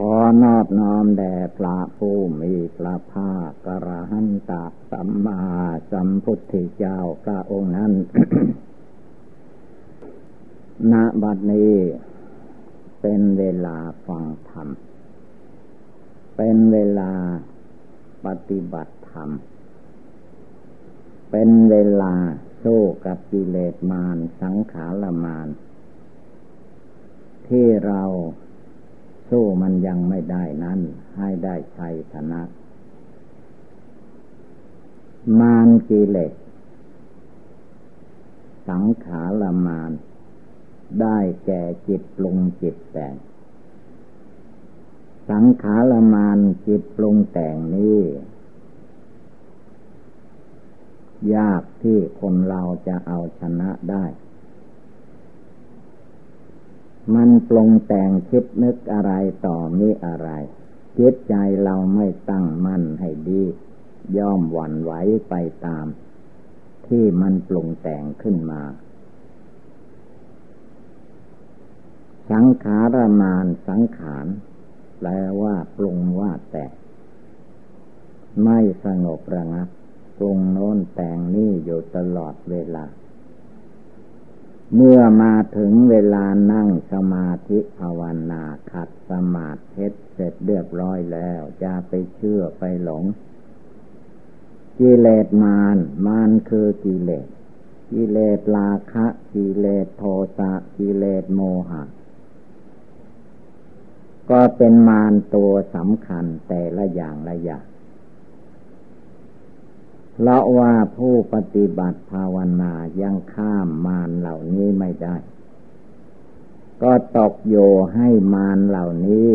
ขอนอบน้อมแด่พระผู้มีพระภาคกระหันตสัมมาสัมพุทธเจ้าพระองค์นั้น ณ บัดนี้ เป็นเวลาฟังธรรม เป็นเวลาปฏิบัติธรรม เป็นเวลาสู้กับกิเลสมารสังขารมารที่เรา สู้มันยังไม่ได้นั้น ให้ได้ชัยชนะ มารกิเลสสังขารมารได้แก่จิตปรุงจิตแต่ง สังขารมานจิตปรุงแต่งนี้ ยากที่คนเราจะเอาชนะได้ มันปรุงแต่งคิดนึกอะไรต่อมีอะไรจิตใจเราไม่ตั้งมั่นให้ดี ย่อมหวั่นไหวไปตาม ที่มันปรุงแต่งขึ้นมา สังขารมานสังขารแปลว่าปรุงว่าแต่ไม่สงบระงับปรุงโน้นแต่งนี่อยู่ตลอดเวลา เมื่อมาถึงเวลานั่งสมาธิภาวนาขัดสมาธิเสร็จเรียบร้อยแล้วจะไปเชื่อไปหลง กิเลสมานมานคือกิเลสกิเลสราคะกิเลสโทสะกิเลสโมหะ ก็เป็นมารตัวสำคัญแต่ละอย่างละอย่าง เราะว่าผู้ปฏิบัติภาวนายังข้ามมารเหล่านี้ไม่ได้ ก็ตกโยให้มารเหล่านี้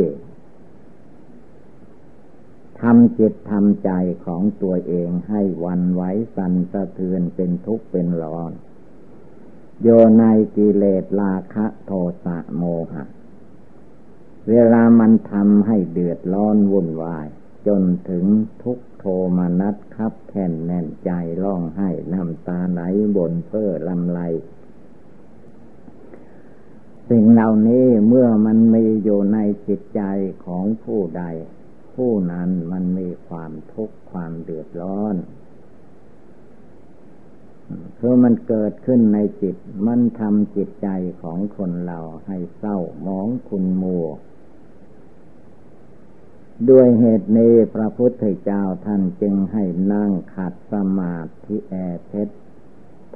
ทำจิตทำใจของตัวเองให้วันไหวสั่นสะเทือนเป็นทุกข์เป็นร้อน โยในกิเลสราคะโทสะโมหะ เวลามันทำให้เดือดร้อนวุ่นวาย จนถึงทุกโทมนัสคับแค่นแน่นใจร้องไห้น้ำตาไหลบนเพ้อลำไร สิ่งเหล่านี้เมื่อมันมีอยู่ในจิตใจของผู้ใด ผู้นั้นมันมีความทุกข์ความเดือดร้อนคือมันเกิดขึ้นในจิต มันทำจิตใจของคนเราให้เศร้ามองคุณมัว ด้วยเหตุนี้พระพุทธเจ้าท่านจึงให้นั่งขัดสมาธิแอเพชร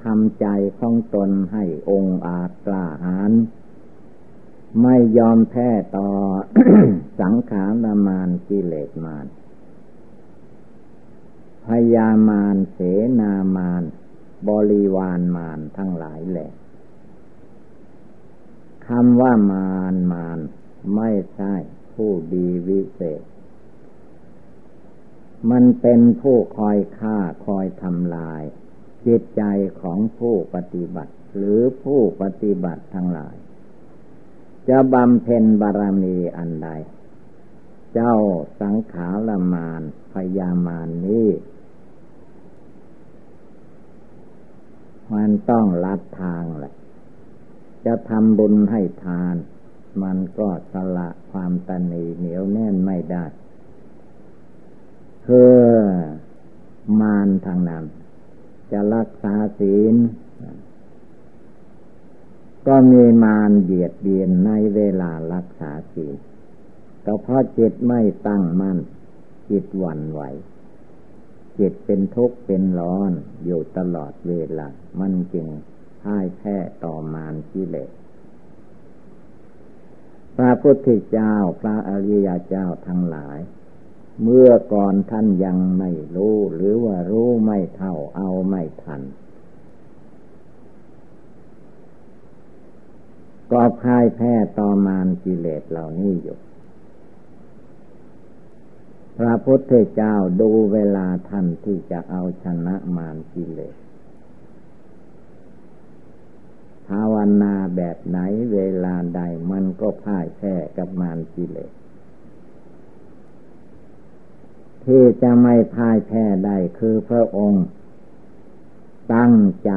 ทำใจของตนให้องอาจกล้าหาญไม่ยอมแพ้ต่อสังขารมานกิเลสมานพยามานเสนามาน บริวารมานทั้งหลายแหละคำว่ามานมาน ไม่ใช่ผู้ดีวิเศษ มันเป็นผู้คอยฆ่าคอยทำลาย จิตใจของผู้ปฏิบัติ หรือผู้ปฏิบัติทั้งหลาย จะบำเพ็ญบารมีอันใด เจ้าสังขารมานพยามานนี้มันต้องลัดทางแหละ จะทำบุญให้ทาน มันก็สละความตนีเหนียวแน่นไม่ได้ เพื่อมารทางนั้น จะรักษาศีล ก็มีมารเบียดเบียนในเวลารักษาศีล ก็เพราะจิตไม่ตั้งมั่น จิตหวั่นไหว จิตเป็นทุกข์เป็นร้อนอยู่ตลอดเวลา มันจึงพ่ายแพ้ต่อมารกิเลสพระพุทธเจ้าพระอริยเจ้าทั้งหลาย เมื่อก่อนท่านยังไม่รู้ หรือว่ารู้ไม่เท่าเอาไม่ทัน ก็พ่ายแพ้ต่อมานกิเลสเหล่านี้อยู่ พระพุทธเจ้าดูเวลาท่านที่จะเอาชนะมารกิเลสภาวนาแบบไหนเวลาใดมันก็พ่ายแพ้กับมารกิเลส ที่จะไม่พ่ายแพ้ได้คือพระองค์ ตั้งใจ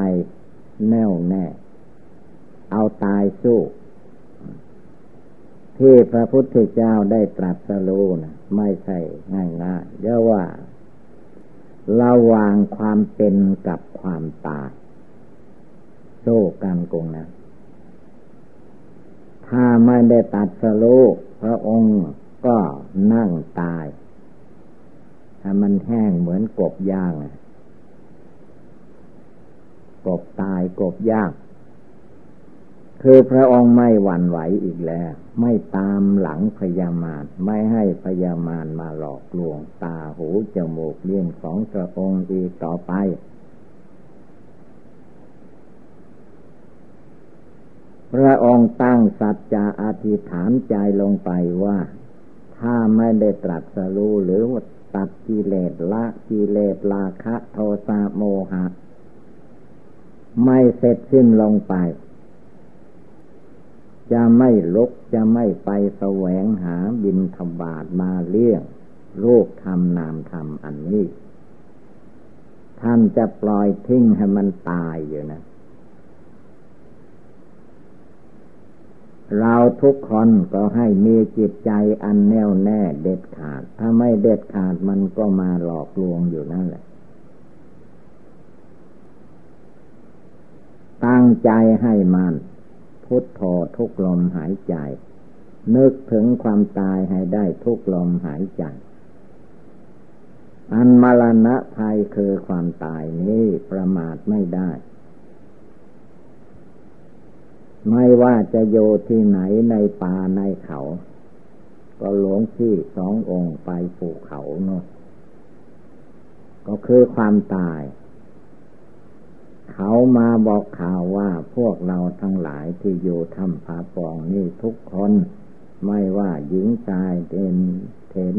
แน่วแน่ เอาตายสู้ ที่พระพุทธเจ้าได้ตรัสรู้นะไม่ใช่ง่ายง่ายเรียกว่าระวางความเป็นกับความตายโซ่กันกงนะถ้าไม่ได้ตัดสโลพระองค์ก็นั่งตาย ถ้ามันแห้งเหมือนกบย่างกบตายกบย่าง คือพระองค์ไม่หวั่นไหวอีกแล้ว ไม่ตามหลังพยามารไม่ให้พยามารมาหลอกลวง ตาหูจมูกเลี้ยงของพระองค์อีกต่อไปพระองค์ตั้งสัจจะอธิษฐานใจลงไปว่า ถ้าไม่ได้ตรัสรู้หรือว่า ตัดกิเลสละกิเลสราคะโทสะโมหะ ไม่เสร็จสิ้นลงไป จะไม่ลุกจะไม่ไปแสวงหาบินธบาตมาเลี้ยงรูปธรรมนามธรรมอันนี้ ท่านจะปล่อยทิ้งให้มันตายอยู่นะ เราทุกคนก็ให้มีจิตใจอันแน่วแน่เด็ดขาด ถ้าไม่เด็ดขาดมันก็มาหลอกลวงอยู่นั่นแหละ ตั้งใจให้มันพุทโธทุกลมหายใจ นึกถึงความตายให้ได้ทุกลมหายใจ อันมรณะภัยคือความตายนี้ประมาทไม่ได้ ไม่ว่าจะโยที่ไหนในป่าในเขา ก็หลวงพี่สององค์ไปภูเขาเนาะก็คือความตาย เขามาบอกข่าวว่าพวกเราทั้งหลายที่อยู่ทำผาปองนี่ทุกคน ไม่ว่าหญิงชายเด่นเถน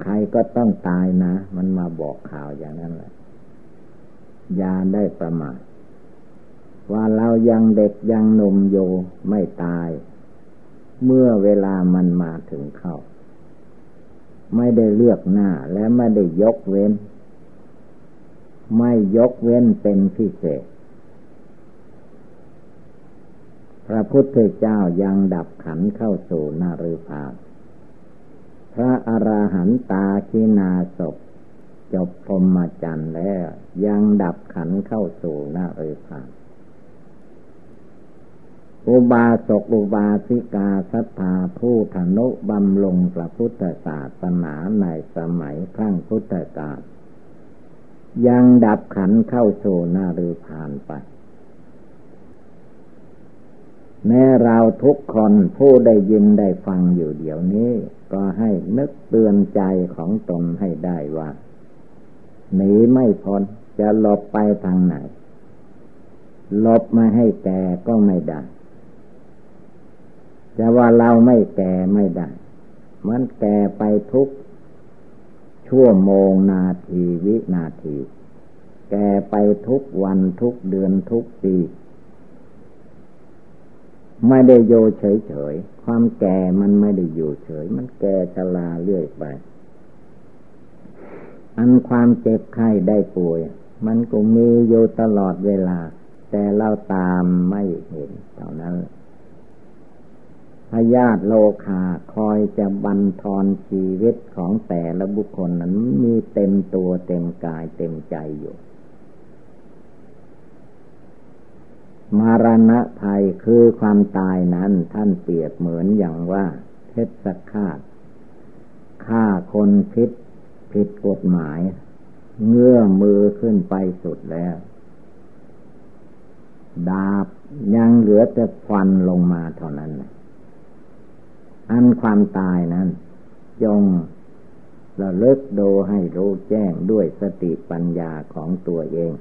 ใครก็ต้องตายนะ มันมาบอกข่าวอย่างนั้นแหละยาได้ประมาท ว่าเรายังเด็กยังหนุ่มอยู่ไม่ตาย เมื่อเวลามันมาถึงเข้า ไม่ได้เลือกหน้าและไม่ได้ยกเว้น ไม่ยกเว้นเป็นพิเศษ พระพุทธเจ้ายังดับขันเข้าสู่นารุภาพระอราหันตาคินาศพจบพรมจันทร์แล้ว ยังดับขันเข้าสู่นารุภา อุบาสกอุบาสิกาสัทธาผู้ธนุบำลงพระพุทธศาสนาในสมัยครั้งพุทธกาลยังดับขันเข้าสู่นาฤผ่านไป แม้เราทุกคนผู้ได้ยินได้ฟังอยู่เดี๋ยวนี้ ก็ให้นึกเตือนใจของตนให้ได้ว่าหนีไม่พ้นจะหลบไปทางไหนหลบมาให้แก่ก็ไม่ได้ จะว่าเราไม่แก่ไม่ได้ มันแก่ไปทุก ชั่วโมงนาทีวินาที แก่ไปทุกวันทุกเดือนทุกปี ไม่ได้โยเฉยเฉย ความแก่มันไม่ได้อยู่เฉย มันแก่ชราเรื่อยไป อันความเจ็บไข้ได้ป่วย มันก็มีอยู่ตลอดเวลา แต่เราตามไม่เห็นเท่านั้น พยาธิโลคาคอยจะบันทอนชีวิตของแต่ละบุคคลนั้นมีเต็มตัวเต็มกายเต็มใจอยู่ มารณะภัยคือความตายนั้นท่านเปรียบเหมือนอย่างว่าเพชรฆาตฆ่าคนพิษผิดกฎหมาย เงื่อมือขึ้นไปสุดแล้ว ดาบยังเหลือแต่ควันลงมาเท่านั้นนะ อันความตายนั้นจงระลึกดูให้รู้แจ้งด้วยสติปัญญาของตัวเอง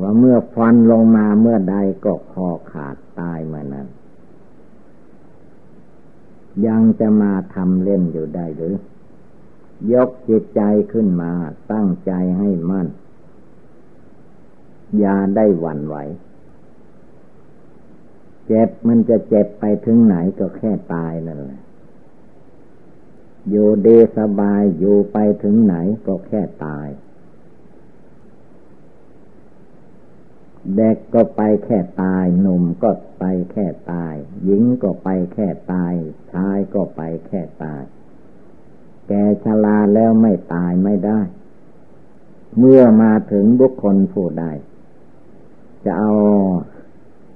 ว่าเมื่อฟันลงมาเมื่อใดก็คอขาดตายเมื่อนั้น ยังจะมาทำเล่นอยู่ได้หรือ ยกจิตใจขึ้นมาตั้งใจให้มั่น อย่าได้หวั่นไหว เจ็บมันจะเจ็บไปถึงไหนก็แค่ตายนั่นแหละอยู่ดีสบายอยู่ไปถึงไหนก็แค่ตาย เด็กก็ไปแค่ตาย หนุ่มก็ไปแค่ตาย หญิงก็ไปแค่ตาย ชายก็ไปแค่ตาย แกชราแล้วไม่ตายไม่ได้ เมื่อมาถึงบุคคลผู้ใดจะเอา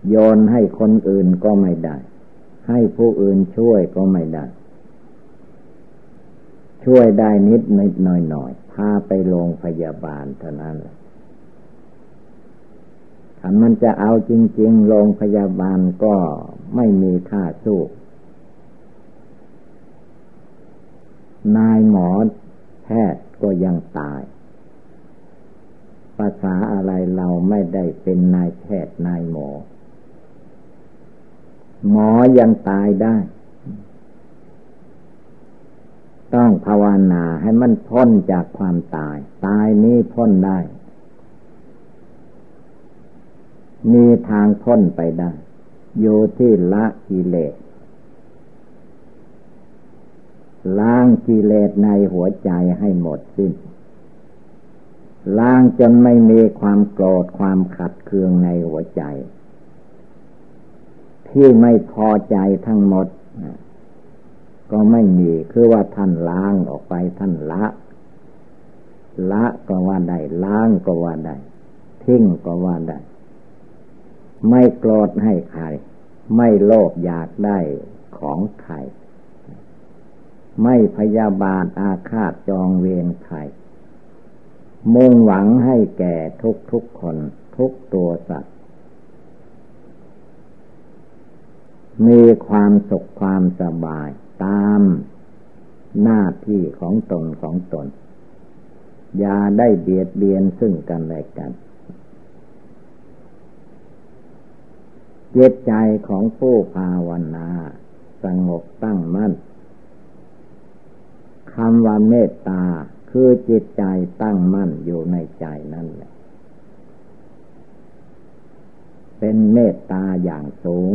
โยนให้คนอื่นก็ไม่ได้ ให้ผู้อื่นช่วยก็ไม่ได้ ช่วยได้นิดนิดหน่อยหน่อยพาไปโรงพยาบาลเท่านั้นแหละถ้ามันจะเอาจริง ๆ โรงพยาบาลก็ไม่มีท่าสู้ นายหมอแพทย์ก็ยังตาย ภาษาอะไรเราไม่ได้เป็นนายแพทย์นายหมอ หมอยังตายได้ ต้องภาวนาให้มันพ้นจากความตาย ตายนี้พ้นได้ มีทางพ้นไปได้ อยู่ที่ละกิเลสล้างกิเลสในหัวใจให้หมดสิ้น ล้างจนไม่มีความโกรธความขัดเคืองในหัวใจ ที่ไม่พอใจทั้งหมด ก็ไม่มีคือว่าท่านล้างออกไปท่านละ ละก็ว่าได้ล้างก็ว่าได้ ทิ้งก็ว่าได้ ไม่โกรธให้ใคร ไม่โลภอยากได้ของใครไม่พยาบาทอาฆาตจองเวรใครมุ่งหวังให้แก่ทุกทุกคน ทุกตัวสัตว์ มีความสุขความสบายตามหน้าที่ของตนของตน อย่าได้เบียดเบียนซึ่งกันและกันเจตใจของผู้ภาวนาสงบตั้งมั่นคำว่าเมตตาคือจิตใจตั้งมั่นอยู่ในใจนั่นแหละ เป็นเมตตาอย่างสูง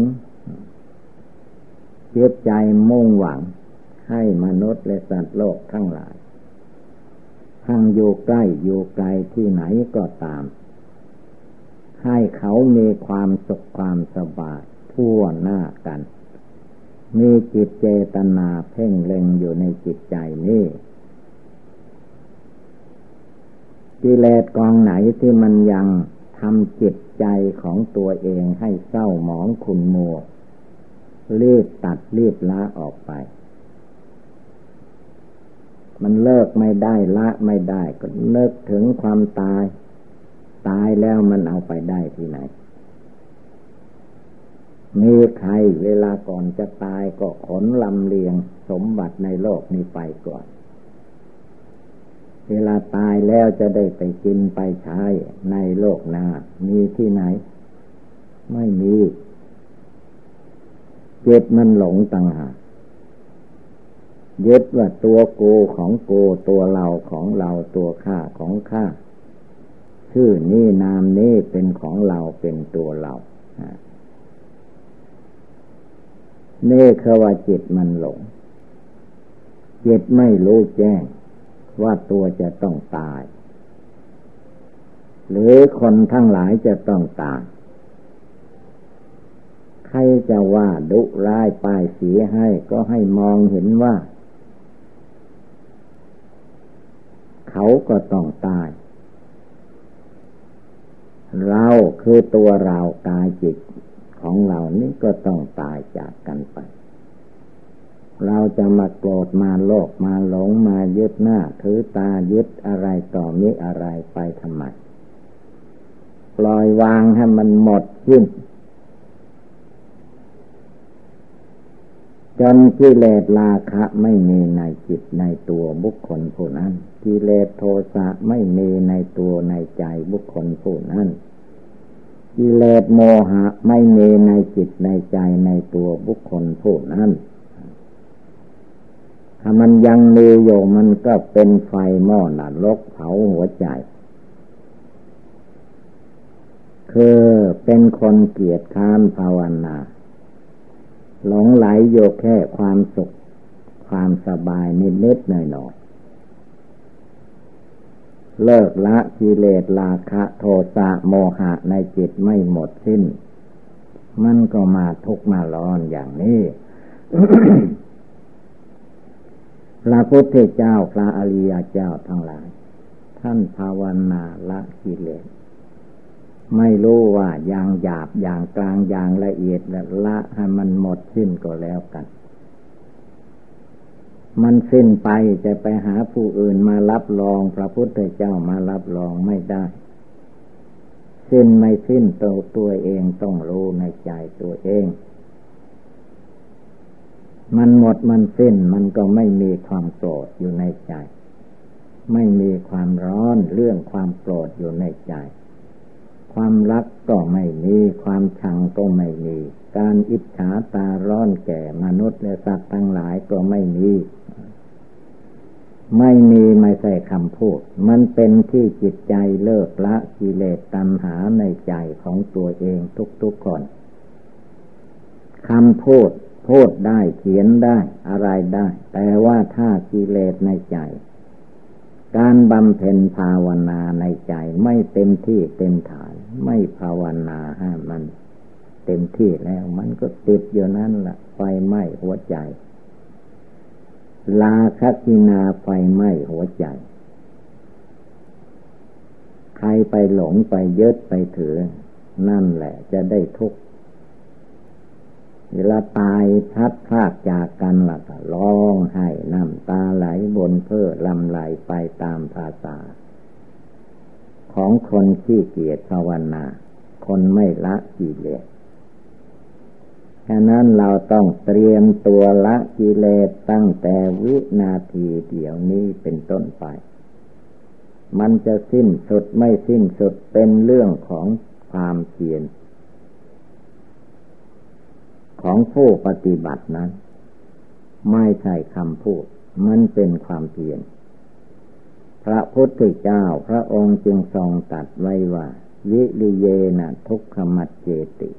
จิตใจมุ่งหวัง ให้มนุษย์และสัตว์โลกทั้งหลาย ทั้งอยู่ใกล้อยู่ไกลที่ไหนก็ตาม ให้เขามีความสุขความสบายทั่วหน้ากัน มีจิตเจตนาเพ่งเล็งอยู่ในจิตใจนี้กิเลสกองไหนที่มันยังทำจิตใจของตัวเองให้เศร้าหมองขุนมัว รีบตัดรีบละออกไป มันเลิกไม่ได้ละไม่ได้ก็เลิกถึงความตาย ตายแล้วมันเอาไปได้ที่ไหน มีใครเวลาก่อนจะตายก็ขนลำเลียงสมบัติในโลกนี้ไปก่อนเวลาตายแล้วจะได้ไปกินไปใช้ในโลกหน้า มีที่ไหน ไม่มี จ็ดมันหลงต่างหากยึดว่าตัวโกของโกตัวเราของเราตัวข้าของข้าชื่อนี้นามนี้เป็นของเราเป็นตัวเราเน่คือว่าจิตมันหลง จิตไม่รู้แจ้ง ว่าตัวจะต้องตาย หรือคนทั้งหลายจะต้องตาย ใครจะว่าดุร้ายป้ายสีให้ก็ให้มองเห็นว่า เขาก็ต้องตาย เราคือตัวเรากายจิตของเรานี่ก็ต้องตายจากกันไป เราจะมาโกรธมาโลภมาหลงมายึดหน้า ถือตายึดอะไรต่อมิอะไรไปทำไมปล่อยวางให้มันหมดสิ้น จนกิเลสราคะไม่มีในจิตในตัวบุคคลผู้นั้นกิเลสโทสะไม่มีในตัวในใจบุคคลผู้นั้นกิเลสโมหะไม่มีในจิตในใจในตัวบุคคลผู้นั้นถ้ามันยังมีอยู่มันก็เป็นไฟหม้อนรกเผาหัวใจ คือเป็นคนเกียจค้านภาวนา หลงไหลโยแค่ความสุข ความสบายนิดๆหน่อยๆเลิกละกิเลสราคะโทสะโมหะในจิตไม่หมดสิ้น มันก็มาทุกมาร้อนอย่างนี้พระพุทธเจ้าพระอริยเจ้าทั้งหลาย ท่านภาวนาละกิเลส ไม่รู้ว่าอย่างหยาบอย่างกลางอย่างละเอียดละให้มันหมดสิ้นก็แล้วกัน มันสิ้นไปจะไปหาผู้อื่นมารับรองพระพุทธเจ้ามารับรองไม่ได้ สิ้นไม่สิ้นตัวตัวเองต้องรู้ในใจตัวเอง มันหมดมันสิ้นมันก็ไม่มีความโกรธอยู่ในใจ ไม่มีความร้อนเรื่องความโกรธอยู่ในใจ ความรักก็ไม่มี ความชังก็ไม่มี การอิจฉาตาร้อนแก่มนุษย์และสัตว์ทั้งหลายก็ไม่มี ไม่มีไม่ใช่คำพูด มันเป็นที่จิตใจเลิกละกิเลสตัณหาในใจของตัวเองทุกๆคนคำพูดพูดได้เขียนได้อะไรได้ แต่ว่าถ้ากิเลสในใจ การบำเพ็ญภาวนาในใจไม่เต็มที่เต็มฐาน ไม่ภาวนาให้มันเต็มที่แล้วมันก็ติดอยู่นั่นละ่ะไฟไหม้หัวใจ ลาคกินาไฟไหม้หัวใจ ใครไปหลงไปยึดไปถือ นั่นแหละจะได้ทุกข์เวลาตายชัดพากจากกันล่ะก็ร้องไห้น้ำตาไหลบนเพื่อลำไหลไปตามภาษา ของคนขี้เกียจภาวนา คนไม่ละกิเลสฉะนั้นเราต้องเตรียมตัวละกิเลสตั้งแต่วินาทีเดียวนี้เป็นต้นไป มันจะสิ้นสุดไม่สิ้นสุดเป็นเรื่องของความเพียรของผู้ปฏิบัตินั้น ไม่ใช่คำพูด มันเป็นความเพียร พระพุทธเจ้าพระองค์จึงทรงตัดไว้ว่า วิริเยนะทุกขมัดเจติ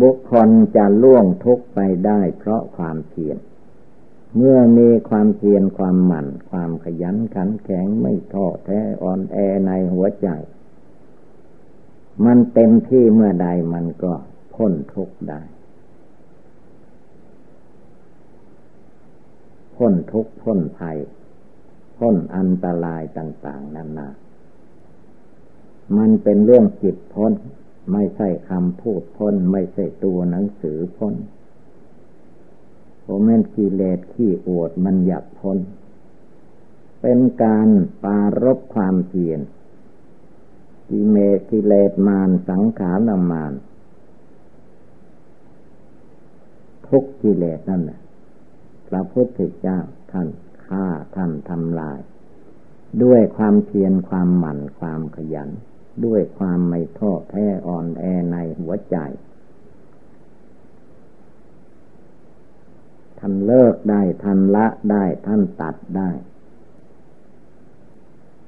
บุคคลจะล่วงทุกไปได้เพราะความเพียรเมื่อมีความเพียรความหมั่น ความขยันขันแข็งไม่ท้อแท้อ่อนแอในหัวใจ มันเต็มที่เมื่อใดมันก็พ้นทุกได้ พ้นทุกพ้นภัย พ้นอันตรายต่างๆนานา มันเป็นเรื่องจิตพ้น ไม่ใช่คำพูดพ้น ไม่ใช่ตัวหนังสือพ้นโอเมนกิเลสขี้อวดมันหยับพ้น เป็นการปารบความเพียรกิเมกิเลสมานสังขารมาน ทุกกิเลสนั่นแหละพระพุทธเจ้าท่าน ฆ่าท่านทำลาย ด้วยความเพียรความหมั่นความขยัน ด้วยความไม่ท้อแท้อ่อนแอในหัวใจท่านเลิกได้ท่านละได้ท่านตัดได้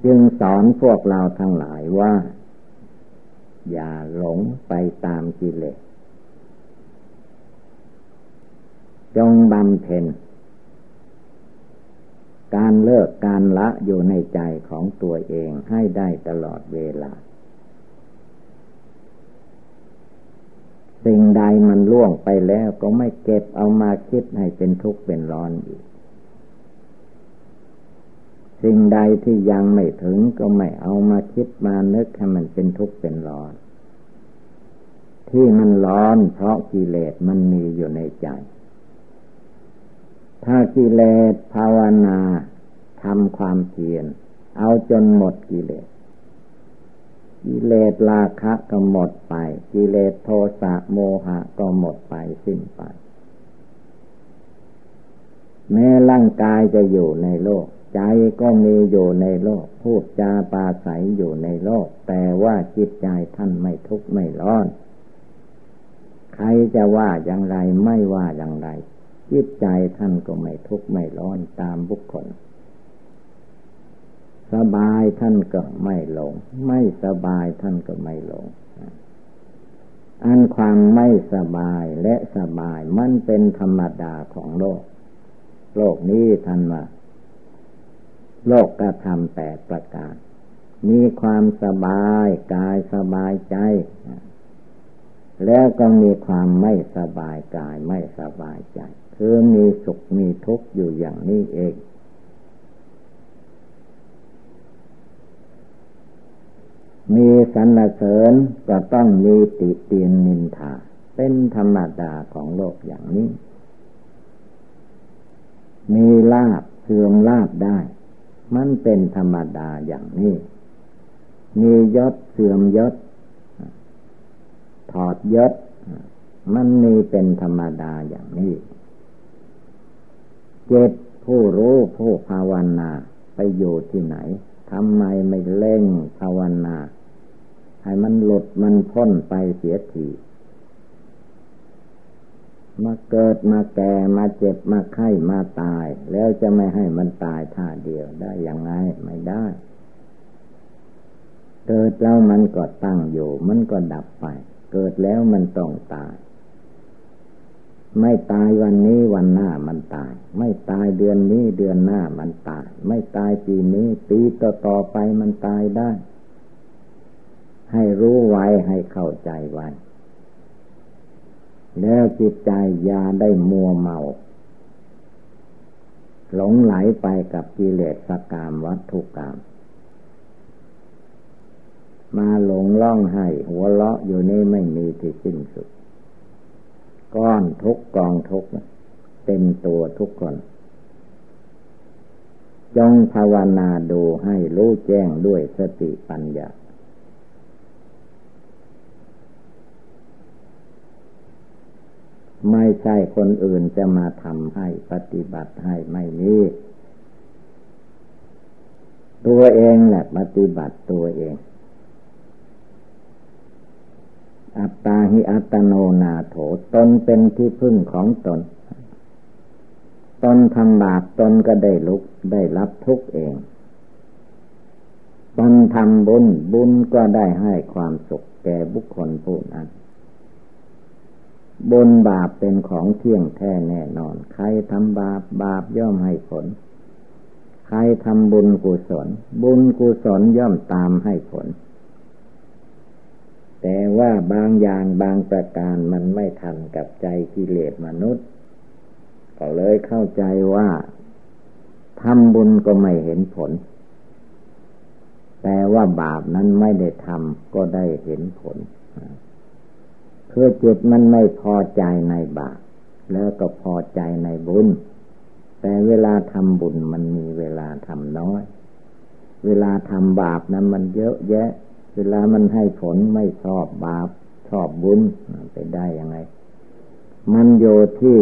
จึงสอนพวกเราทั้งหลายว่า อย่าหลงไปตามกิเลสจงบำเพ็ญ การเลิกการละอยู่ในใจของตัวเองให้ได้ตลอดเวลา สิ่งใดมันล่วงไปแล้วก็ไม่เก็บเอามาคิดให้เป็นทุกข์เป็นร้อนอีก สิ่งใดที่ยังไม่ถึงก็ไม่เอามาคิดมานึกให้มันเป็นทุกข์เป็นร้อน ที่มันร้อนเพราะกิเลสมันมีอยู่ในใจ ถ้ากิเลสภาวนาทำความเพียรเอาจนหมดกิเลส กิเลสราคะก็หมดไป กิเลสโทสะโมหะก็หมดไปสิ้นไป แม้ร่างกายจะอยู่ในโลก ใจก็มีอยู่ในโลก พูดจาปาศัยอยู่ในโลก แต่ว่าจิตใจท่านไม่ทุกข์ไม่ร้อน ใครจะว่าอย่างไรไม่ว่าอย่างไร จิตใจท่านก็ไม่ทุกข์ไม่ร้อนตามบุคคล สบายท่านก็ไม่หลง ไม่สบายท่านก็ไม่หลง อันความไม่สบายและสบายมันเป็นธรรมดาของโลก โลกนี้ท่านว่าโลกกระทำแปดประการ มีความสบายกายสบายใจ แล้วก็มีความไม่สบายกายไม่สบายใจ คือมีสุขมีทุกข์อยู่อย่างนี้เอง มีสรรเสริญก็ต้องมีติเตียนนินทา เป็นธรรมดาของโลกอย่างนี้ มีลาบเสื่อมลาบได้ มันเป็นธรรมดาอย่างนี้ มียศเสื่อมยศ ถอดยศมันมีเป็นธรรมดาอย่างนี้ เจ็ดผู้รู้ผู้ภาวนา ไปอยู่ที่ไหนทำไมไม่เล่งภาวนา ให้มันหลุดมันพ้นไปเสียทีมาเกิดมาแก่มาเจ็บมาไข้มาตาย แล้วจะไม่ให้มันตายท่าเดียวได้อย่างไงไม่ได้ เกิดแล้วมันก็ตั้งอยู่ มันก็ดับไป เกิดแล้วมันต้องตาย ไม่ตายวันนี้วันหน้ามันตาย ไม่ตายเดือนนี้เดือนหน้ามันตาย ไม่ตายปีนี้ปีต่อต่อไปมันตายได้ ให้รู้ไว้ให้เข้าใจไว้ แล้วจิตใจยาได้มัวเมา หลงไหลไปกับกิเลสกามวัตถุกรรมมาหลงล่องให้หัวเลาะอยู่นี่ไม่มีที่สิ้นสุด ก้อนทุกกองทุกเต็มตัวทุกคน จงภาวนาดูให้รู้แจ้งด้วยสติปัญญาไม่ใช่คนอื่นจะมาทำให้ปฏิบัติให้ไม่มีตัวเองแหละปฏิบัติตัวเอง อัตตาหิอัตโนนาโถตนเป็นที่พึ่งของตน ตนทำบาปตนก็ได้ลุกได้รับทุกเอง ตนทำบุญบุญก็ได้ให้ความสุขแก่บุคคลผู้นั้นบุญบาปเป็นของเที่ยงแท้แน่นอน ใครทำบาปบาปย่อมให้ผล ใครทำบุญกุศล บุญกุศลย่อมตามให้ผล ว่าบางอย่างบางประการมันไม่ทันกับใจกิเลสมนุษย์ ก็เลยเข้าใจว่าทำบุญก็ไม่เห็นผล แต่ว่าบาปนั้นไม่ได้ทำก็ได้เห็นผลคือจิตมันไม่พอใจในบาปแล้วก็พอใจในบุญ แต่เวลาทำบุญมันมีเวลาทำน้อย เวลาทำบาปนั้นมันเยอะแยะ เวลามันให้ผลไม่ชอบบาปชอบบุญไปได้ยังไง มันโยที่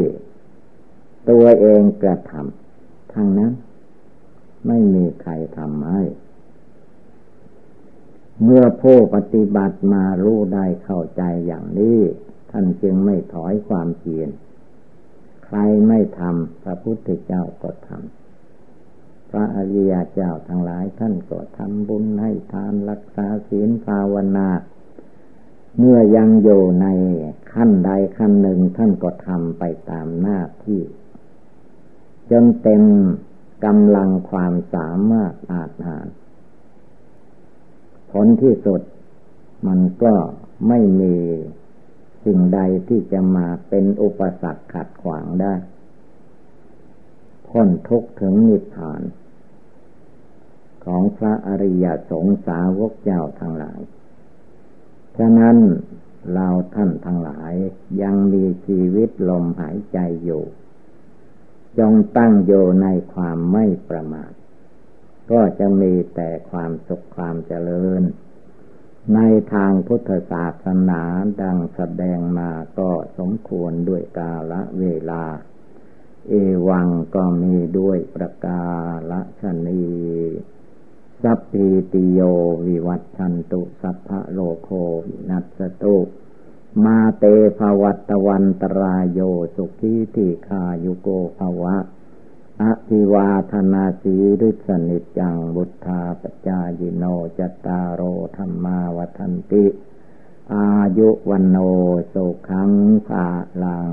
ตัวเองกระทำทางนั้น ไม่มีใครทำให้เมื่อผู้ปฏิบัติมารู้ได้เข้าใจอย่างนี้ ท่านจึงไม่ถอยความเพียรใครไม่ทำพระพุทธเจ้าก็ทำ พระอริยเจ้าทั้งหลายท่านก็ทำบุญให้ทานรักษาศีลภาวนา เมื่อยังอยู่ในขั้นใดขั้นหนึ่งท่านก็ทำไปตามหน้าที่ จนเต็มกำลังความสามารถอาจหารผลที่สุดมันก็ไม่มีสิ่งใดที่จะมาเป็นอุปสรรคขัดขวางได้ พ้นทุกข์ถึงนิพพาน ของพระอริยสงสาวกเจ้าทั้งหลาย ฉะนั้นเราท่านทั้งหลายยังมีชีวิตลมหายใจอยู่ จงตั้งอยู่ในความไม่ประมาท ก็จะมีแต่ความสุขความเจริญ ในทางพุทธศาสนาดังแสดงมาก็สมควรด้วยกาละเวลา เอวังก็มีด้วยประกาศนีสัพพิติโยวิวัตชันตุสัพพะโลโควินัสตุ มาเตภวัตวันตรายโยสุขีติคายุโกภวะอภิวาธนาสีริสนิจังบุทธาปจายโนจตารโอธรรมาวันติ อายุวันโนสุขังภาลัง